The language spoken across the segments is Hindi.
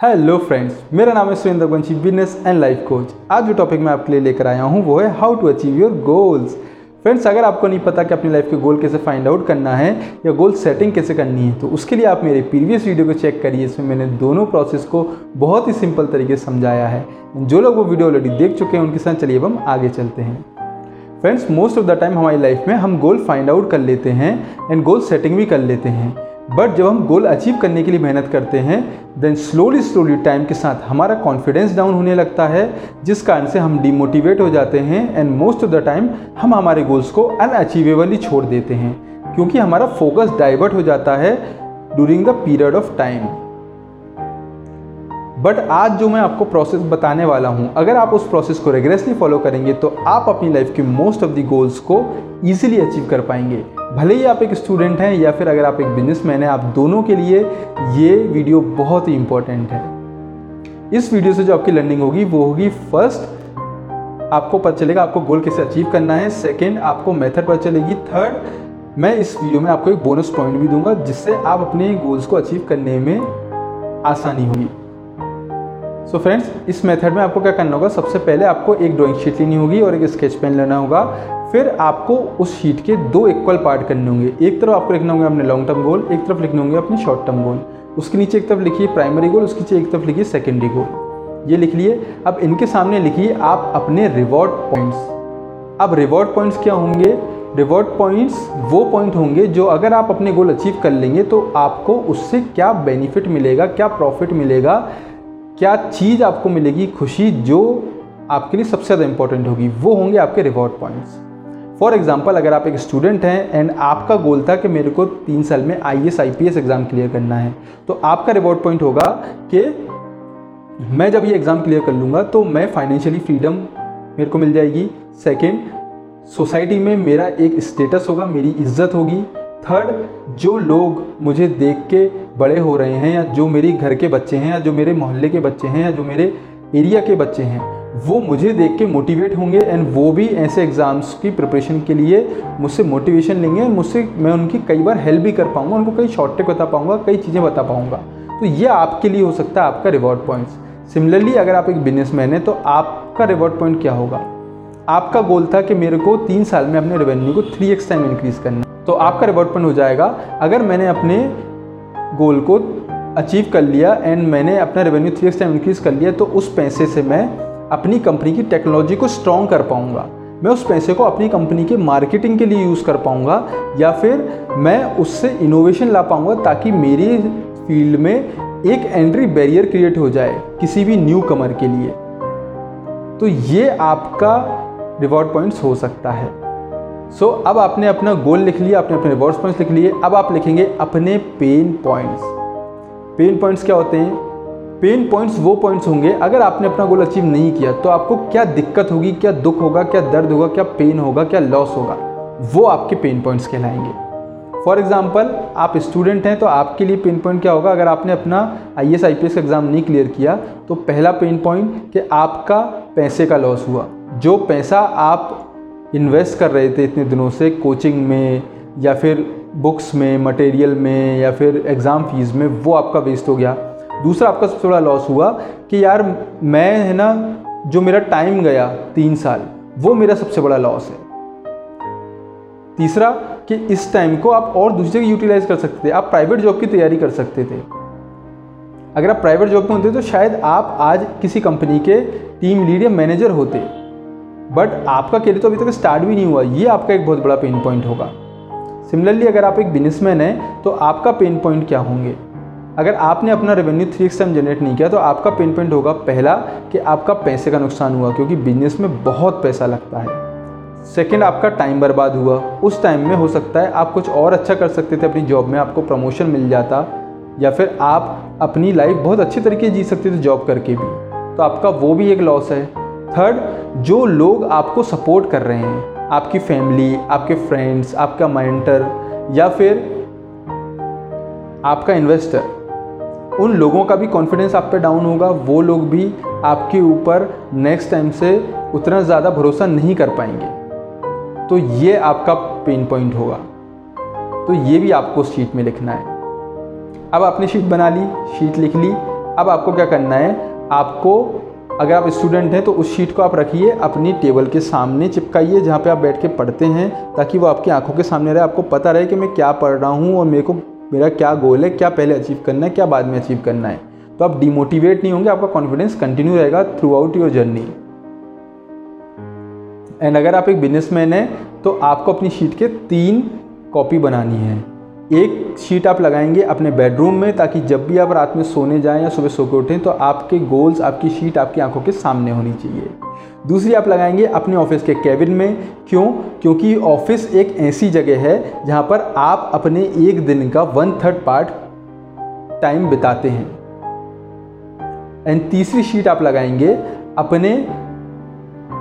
हेलो फ्रेंड्स मेरा नाम है Surendra Vanshi business and life coach आज जो टॉपिक मैं आपके लिए लेकर आया हूँ, वो है how to achieve your goals friends अगर आपको नहीं पता कि अपनी लाइफ के गोल कैसे फाइंड आउट करना है, या गोल सेटिंग कैसे करनी है तो उसके लिए आप मेरे प्रीवियस वीडियो को चेक करिए। इसमें मैंने दोनों प्रोसेस को बहुत ही सिंपल तरीके से समझाया है। जो लोग वो वीडियो ऑलरेडी देख चुके हैं, उनके साथ चलिए अब हम आगे चलते हैं। Friends most of the time हमारी लाइफ में हम गोल फाइंड आउट कर लेते हैं एंड गोल सेटिंग भी कर लेते हैं। बट जब हम गोल अचीव करने के लिए मेहनत करते हैं देन स्लोली स्लोली टाइम के साथ हमारा कॉन्फिडेंस डाउन होने लगता है, जिस कारण से हम डिमोटिवेट हो जाते हैं and most of the time हम हमारे गोल्स को अनअचीवेबली छोड़ देते हैं, क्योंकि हमारा फोकस डाइवर्ट हो जाता है during the period of time but आज जो मैं आपको प्रोसेस बताने वाला हूँ, अगर आप उस प्रोसेस को रेगुलसली फॉलो करेंगे तो आप अपनी लाइफ के मोस्ट ऑफ़ द गोल्स को ईजिली अचीव कर पाएँगे। भले ही आप एक स्टूडेंट हैं या फिर अगर आप एक बिजनेसमैन हैं, आप दोनों के लिए ये वीडियो बहुत ही इंपॉर्टेंट है। इस वीडियो से जो आपकी लर्निंग होगी, वो होगी फ़र्स्ट आपको पता चलेगा आपको गोल कैसे अचीव करना है। सेकेंड आपको मेथड पता चलेगी। थर्ड मैं इस वीडियो में आपको एक बोनस पॉइंट भी दूँगा, जिससे आप अपने गोल्स को अचीव करने में आसानी होगी। सो so फ्रेंड्स इस मेथड में आपको क्या करना होगा? सबसे पहले आपको एक ड्राइंग शीट लेनी होगी और एक स्केच पेन लेना होगा। फिर आपको उस शीट के दो इक्वल पार्ट करने होंगे। एक तरफ़ आपको लिखना होगा अपने लॉन्ग टर्म गोल एक तरफ़ लिखने होंगे अपने शॉर्ट टर्म गोल उसके नीचे एक तरफ़ लिखिए प्राइमरी गोल उसके नीचे एक तरफ़ लिखिए सेकेंडरी गोल ये लिख लिए। अब इनके सामने लिखिए आप अपने रिवॉर्ड पॉइंट्स अब रिवॉर्ड पॉइंट्स क्या होंगे? रिवॉर्ड पॉइंट्स वो पॉइंट होंगे जो अगर आप अपने गोल अचीव कर लेंगे तो आपको उससे क्या बेनिफिट मिलेगा, क्या प्रॉफिट मिलेगा? क्या चीज़ आपको मिलेगी खुशी जो आपके लिए सबसे ज़्यादा इंपॉर्टेंट होगी? वो होंगे आपके रिवॉर्ड पॉइंट्स फॉर एग्ज़ाम्पल अगर आप एक स्टूडेंट हैं एंड आपका गोल था कि मेरे को तीन साल में I S I P S exam clear करना है तो आपका रिवॉर्ड पॉइंट होगा कि मैं जब ये एग्ज़ाम क्लियर कर लूँगा तो मैं फाइनेंशियली फ्रीडम मेरे को मिल जाएगी. सेकेंड सोसाइटी में मेरा एक स्टेटस होगा, मेरी इज़्ज़त होगी. थर्ड, जो लोग मुझे देख के बड़े हो रहे हैं या जो मेरी घर के बच्चे हैं या जो मेरे मोहल्ले के बच्चे हैं या जो मेरे एरिया के बच्चे हैं, वो मुझे देख के मोटिवेट होंगे एंड वो भी ऐसे एग्ज़ाम्स की प्रिपरेशन के लिए मुझसे मोटिवेशन लेंगे मुझसे, मैं उनकी कई बार हेल्प भी कर पाऊँगा, उनको कई शॉर्ट बता पाऊँगा, कई चीज़ें बता पाऊँगा। तो ये आपके लिए हो सकता है आपका रिवॉर्ड पॉइंट्स सिमिलरली अगर आप एक बिजनेसमैन है तो आपका रिवॉर्ड पॉइंट क्या होगा? आपका गोल था कि मेरे को तीन साल में अपने रेवेन्यू को थ्री एक्स टाइम इंक्रीज़ करना। तो आपका रिवॉर्ड पॉइंट हो जाएगा। अगर मैंने अपने गोल को अचीव कर लिया एंड मैंने अपना रेवेन्यू थ्री टाइम इंक्रीज़ कर लिया तो उस पैसे से मैं अपनी कंपनी की टेक्नोलॉजी को स्ट्रॉन्ग कर पाऊँगा। मैं उस पैसे को अपनी कंपनी के मार्केटिंग के लिए यूज़ कर पाऊँगा या फिर मैं उससे इनोवेशन ला पाऊँगा ताकि मेरी फ़ील्ड में एक एंट्री बैरियर क्रिएट हो जाए किसी भी न्यू कमर के लिए। तो ये आपका रिवॉर्ड पॉइंट्स हो सकता है। सो so, अब आपने अपना गोल लिख लिया आपने अपने रिवॉर्ड पॉइंट्स लिख लिए अब आप लिखेंगे अपने पेन पॉइंट्स पेन पॉइंट्स क्या होते हैं? पेन पॉइंट्स वो पॉइंट्स होंगे अगर आपने अपना गोल अचीव नहीं किया तो आपको क्या दिक्कत होगी क्या दुख होगा क्या दर्द होगा क्या पेन होगा क्या लॉस होगा? वो आपके पेन पॉइंट्स कहलाएँगे. फॉर एग्ज़ाम्पल आप स्टूडेंट हैं तो आपके लिए पेन पॉइंट क्या होगा? अगर आपने अपना I S I P S का एग्ज़ाम नहीं क्लियर किया तो पहला पेन पॉइंट कि आपका पैसे का लॉस हुआ. जो पैसा आप इन्वेस्ट कर रहे थे इतने दिनों से, कोचिंग में या फिर बुक्स में मटेरियल में या फिर एग्ज़ाम फ़ीस में, वो आपका वेस्ट हो गया। दूसरा आपका सबसे बड़ा लॉस हुआ कि यार मैं है ना, जो मेरा टाइम गया तीन साल, वो मेरा सबसे बड़ा लॉस है। तीसरा कि इस टाइम को आप और दूसरी जगह यूटिलाइज कर सकते थे, आप प्राइवेट जॉब की तैयारी कर सकते थे। अगर आप प्राइवेट जॉब में होते तो शायद आप आज किसी कंपनी के टीम लीड या मैनेजर होते। बट आपका करियर तो अभी तक स्टार्ट भी नहीं हुआ, ये आपका एक बहुत बड़ा पेन पॉइंट होगा। सिमिलरली अगर आप एक बिजनेसमैन हैं तो आपका पेन पॉइंट क्या होंगे? अगर आपने अपना revenue three X time generate नहीं किया तो आपका पेन पॉइंट होगा पहला, कि आपका पैसे का नुकसान हुआ, क्योंकि बिज़नेस में बहुत पैसा लगता है। सेकेंड आपका टाइम बर्बाद हुआ। उस टाइम में हो सकता है आप कुछ और अच्छा कर सकते थे, अपनी जॉब में आपको प्रमोशन मिल जाता, या फिर आप अपनी लाइफ बहुत अच्छे तरीके जी सकते थे जॉब करके भी। तो आपका वो भी एक लॉस है। थर्ड जो लोग आपको सपोर्ट कर रहे हैं, आपकी फैमिली आपके फ्रेंड्स आपका मेंटर या फिर आपका इन्वेस्टर उन लोगों का भी कॉन्फिडेंस आप पे डाउन होगा। वो लोग भी आपके ऊपर नेक्स्ट टाइम से उतना ज़्यादा भरोसा नहीं कर पाएँगे। तो ये आपका पेन पॉइंट होगा। तो ये भी आपको शीट में लिखना है। अब आपने शीट बना ली शीट लिख ली। अब आपको क्या करना है? आपको अगर आप स्टूडेंट हैं तो उस शीट को आप रखिए, अपनी टेबल के सामने चिपकाइए, जहाँ पे आप बैठ के पढ़ते हैं, ताकि वो आपकी आँखों के सामने रहे। आपको पता रहे कि मैं क्या पढ़ रहा हूँ और मेरे को, मेरा क्या गोल है, क्या पहले अचीव करना है, क्या बाद में अचीव करना है। तो आप डिमोटिवेट नहीं होंगे, आपका कॉन्फिडेंस कंटिन्यू रहेगा throughout your journey and अगर आप एक बिजनेसमैन हैं तो आपको अपनी शीट के तीन कॉपी बनानी है। एक शीट आप लगाएँगे अपने बेडरूम में ताकि जब भी आप रात में सोने जाएँ या सुबह सो के उठें तो आपके गोल्स आपकी शीट आपकी आँखों के सामने होनी चाहिए। दूसरी आप लगाएँगे अपने ऑफ़िस के कैबिन में। क्यों? क्योंकि ऑफ़िस एक ऐसी जगह है जहाँ पर आप अपने एक दिन का वन थर्ड पार्ट टाइम बिताते हैं। एंड तीसरी शीट आप लगाएँगे अपने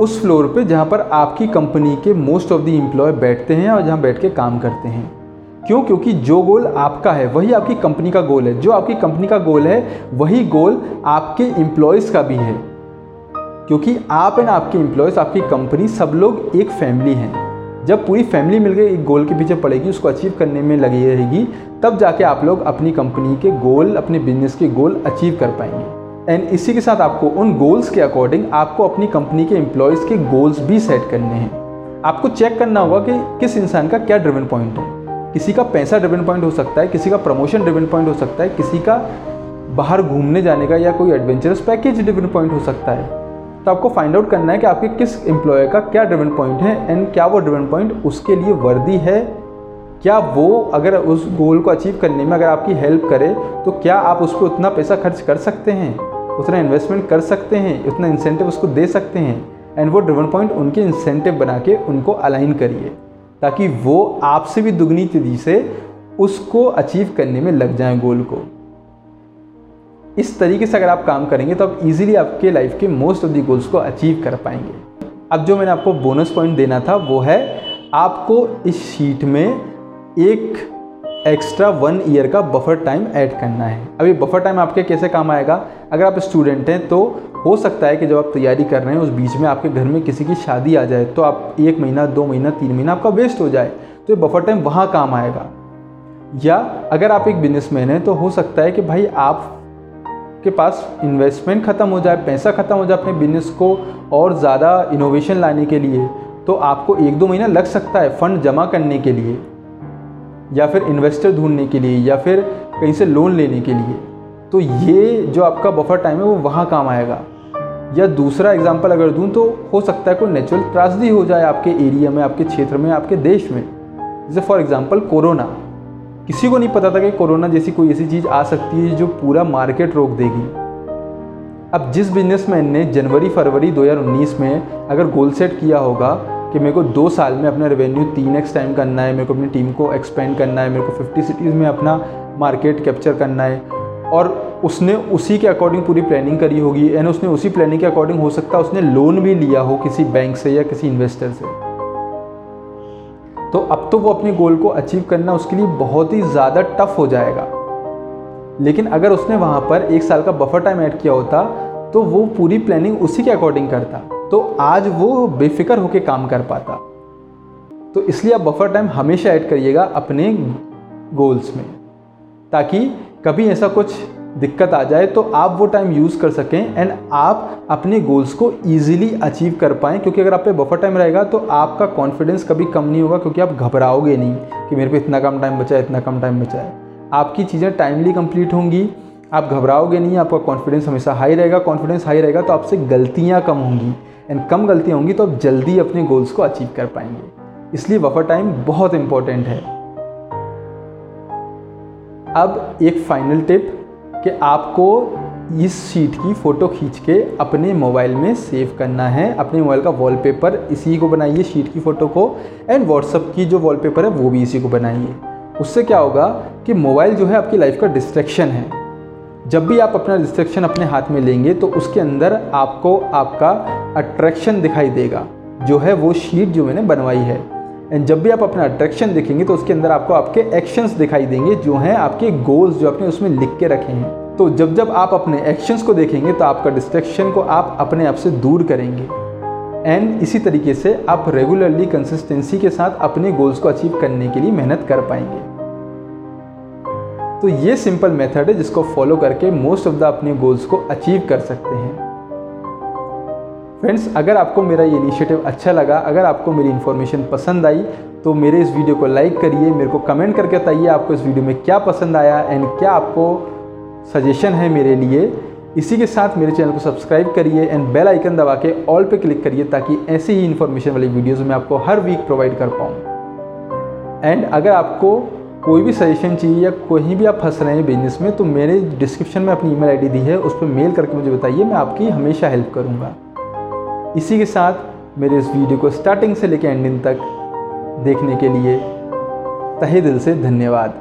उस फ्लोर पे जहाँ पर आपकी कंपनी के मोस्ट ऑफ़ द एम्प्लॉय बैठते हैं और जहाँ बैठ के काम करते हैं। क्यों? क्योंकि जो गोल आपका है, वही आपकी कंपनी का गोल है। जो आपकी कंपनी का गोल है, वही गोल आपके एम्प्लॉयज़ का भी है। क्योंकि आप एंड आपके एम्प्लॉयज़ आपकी कंपनी, सब लोग एक फैमिली हैं। जब पूरी फैमिली मिलकर एक गोल के पीछे पड़ेगी, उसको अचीव करने में लगी रहेगी, तब जाके आप लोग अपनी कंपनी के गोल, अपने बिज़नेस के गोल अचीव कर पाएँगे। एंड इसी के साथ आपको उन गोल्स के अकॉर्डिंग आपको अपनी कंपनी के एम्प्लॉयज़ के गोल्स भी सेट करने हैं। आपको चेक करना होगा कि किस इंसान का क्या ड्रिवन पॉइंट है। किसी का पैसा ड्रिवन पॉइंट हो सकता है, किसी का प्रमोशन ड्रिवन पॉइंट हो सकता है, किसी का बाहर घूमने जाने का या कोई एडवेंचरस पैकेज ड्रिवन पॉइंट हो सकता है। तो आपको फाइंड आउट करना है कि आपके किस एम्प्लॉय का क्या ड्रिवन पॉइंट है एंड क्या वो ड्रिवन पॉइंट उसके लिए वर्दी है। क्या वो अगर उस गोल को अचीव करने में अगर आपकी हेल्प करे तो क्या आप उस पर उतना पैसा खर्च कर सकते हैं? उतना इन्वेस्टमेंट कर सकते हैं, उतना इंसेंटिव उसको दे सकते हैं। एंड वो ड्रिवन पॉइंट उनके इंसेंटिव बना के उनको अलाइन करिए। ताकि वो आपसे भी दुगनी तेज़ी से उसको अचीव करने में लग जाए गोल को। इस तरीके से अगर आप काम करेंगे तो आप इजीली आपके लाइफ के मोस्ट ऑफ़ दी गोल्स को अचीव कर पाएँगे। अब जो मैंने आपको बोनस पॉइंट देना था, वो है आपको इस शीट में एक एक्स्ट्रा वन ईयर का बफर टाइम ऐड करना है। अभी बफर टाइम आपके कैसे काम आएगा? अगर आप स्टूडेंट हैं तो हो सकता है कि जब आप तैयारी कर रहे हैं, उस बीच में आपके घर में किसी की शादी आ जाए तो आप एक महीना, दो महीना, तीन महीना आपका वेस्ट हो जाए तो ये बफर टाइम वहाँ काम आएगा। या अगर आप एक बिजनेसमैन हैं तो हो सकता है कि भाई आप के पास इन्वेस्टमेंट ख़त्म हो जाए, पैसा ख़त्म हो जाए अपने बिज़नेस को और ज़्यादा इनोवेशन लाने के लिए तो आपको एक दो महीना लग सकता है फ़ंड जमा करने के लिए, या फिर इन्वेस्टर ढूँढने के लिए, या फिर कहीं से लोन लेने के लिए। तो ये जो आपका बफर टाइम है, वो वहाँ काम आएगा। या दूसरा एग्ज़ाम्पल अगर दूँ तो हो सकता है कोई नेचुरल त्रासदी हो जाए आपके एरिया में, आपके क्षेत्र में, आपके देश में। जैसे फॉर एग्ज़ाम्पल कोरोना किसी को नहीं पता था कि कोरोना जैसी कोई ऐसी चीज़ आ सकती है जो पूरा मार्केट रोक देगी। अब जिस बिजनेसमैन ने जनवरी, फरवरी 2019 में अगर गोल सेट किया होगा कि मेरे को दो साल में अपना रेवेन्यू तीन एक्स टाइम करना है, मेरे को अपनी टीम को एक्सपेंड करना है, मेरे को फिफ्टी सिटीज़ में अपना मार्केट कैप्चर करना है और उसने उसी के अकॉर्डिंग पूरी प्लानिंग करी होगी। एंड उसने उसी प्लानिंग के अकॉर्डिंग हो सकता है उसने लोन भी लिया हो किसी बैंक से या किसी इन्वेस्टर से। तो अब तो वो अपने गोल को अचीव करना उसके लिए बहुत ही ज़्यादा टफ हो जाएगा। लेकिन अगर उसने वहाँ पर एक साल का बफर टाइम ऐड किया होता तो वो पूरी प्लानिंग उसी के अकॉर्डिंग करता। तो आज वो बेफिक्र होकर काम कर पाता। तो इसलिए आप बफर टाइम हमेशा ऐड करिएगा अपने गोल्स में, ताकि कभी ऐसा कुछ दिक्कत आ जाए तो आप वो टाइम यूज़ कर सकें एंड आप अपने गोल्स को ईजिली अचीव कर पाएँ, क्योंकि अगर आप पे बफर टाइम रहेगा तो आपका कॉन्फिडेंस कभी कम नहीं होगा, क्योंकि आप घबराओगे नहीं कि मेरे पे इतना कम टाइम बचा है, इतना कम टाइम बचा है। आपकी चीज़ें टाइमली कंप्लीट होंगी, आप घबराओगे नहीं, आपका कॉन्फिडेंस हमेशा हाई रहेगा कॉन्फिडेंस हाई रहेगा तो आपसे गलतियाँ कम होंगी। एंड कम गलतियाँ होंगी तो आप जल्दी अपने गोल्स को अचीव कर पाएँगे। इसलिए बफर टाइम बहुत इंपॉर्टेंट है। अब एक फाइनल टिप कि आपको इस शीट की फ़ोटो खींच के अपने मोबाइल में सेव करना है। अपने मोबाइल का वॉलपेपर इसी को बनाइए शीट की फ़ोटो को। एंड व्हाट्सअप की जो वॉलपेपर है, वो भी इसी को बनाइए। उससे क्या होगा कि मोबाइल जो है आपकी लाइफ का डिस्ट्रैक्शन है। जब भी आप अपना डिस्ट्रैक्शन अपने हाथ में लेंगे तो उसके अंदर आपको आपका अट्रैक्शन दिखाई देगा। जो है वो शीट जो मैंने बनवाई है। एंड जब भी आप अपना अट्रैक्शन देखेंगे तो उसके अंदर आपको आपके एक्शंस दिखाई देंगे, जो हैं आपके गोल्स जो आपने उसमें लिख के रखे हैं। तो जब जब आप अपने एक्शंस को देखेंगे तो आपका डिस्ट्रैक्शन को आप अपने आप से दूर करेंगे। एंड इसी तरीके से आप रेगुलरली कंसिस्टेंसी के साथ अपने गोल्स को अचीव करने के लिए मेहनत कर पाएँगे। तो ये सिंपल मेथड है जिसको फॉलो करके मोस्ट ऑफ़ द अपने गोल्स को अचीव कर सकते हैं। फ्रेंड्स अगर आपको मेरा ये इनिशिएटिव अच्छा लगा, अगर आपको मेरी इन्फॉर्मेशन पसंद आई तो मेरे इस वीडियो को लाइक करिए, मेरे को कमेंट करके बताइए आपको इस वीडियो में क्या पसंद आया एंड क्या आपको सजेशन है मेरे लिए। इसी के साथ मेरे चैनल को सब्सक्राइब करिए एंड बेल आइकन दबा के ऑल पे क्लिक करिए ताकि ऐसी ही इन्फॉर्मेशन वाली वीडियोस मैं आपको हर वीक प्रोवाइड कर पाऊँ। एंड अगर आपको कोई भी सजेशन चाहिए या कहीं भी आप फंस रहे हैं बिज़नेस में तो मेरे डिस्क्रिप्शन में अपनी ईमेल आईडी दी है, उस पर मेल करके मुझे बताइए, मैं आपकी हमेशा हेल्प करूँगा। इसी के साथ मेरे इस वीडियो को स्टार्टिंग से लेकर एंडिंग तक देखने के लिए तहे दिल से धन्यवाद।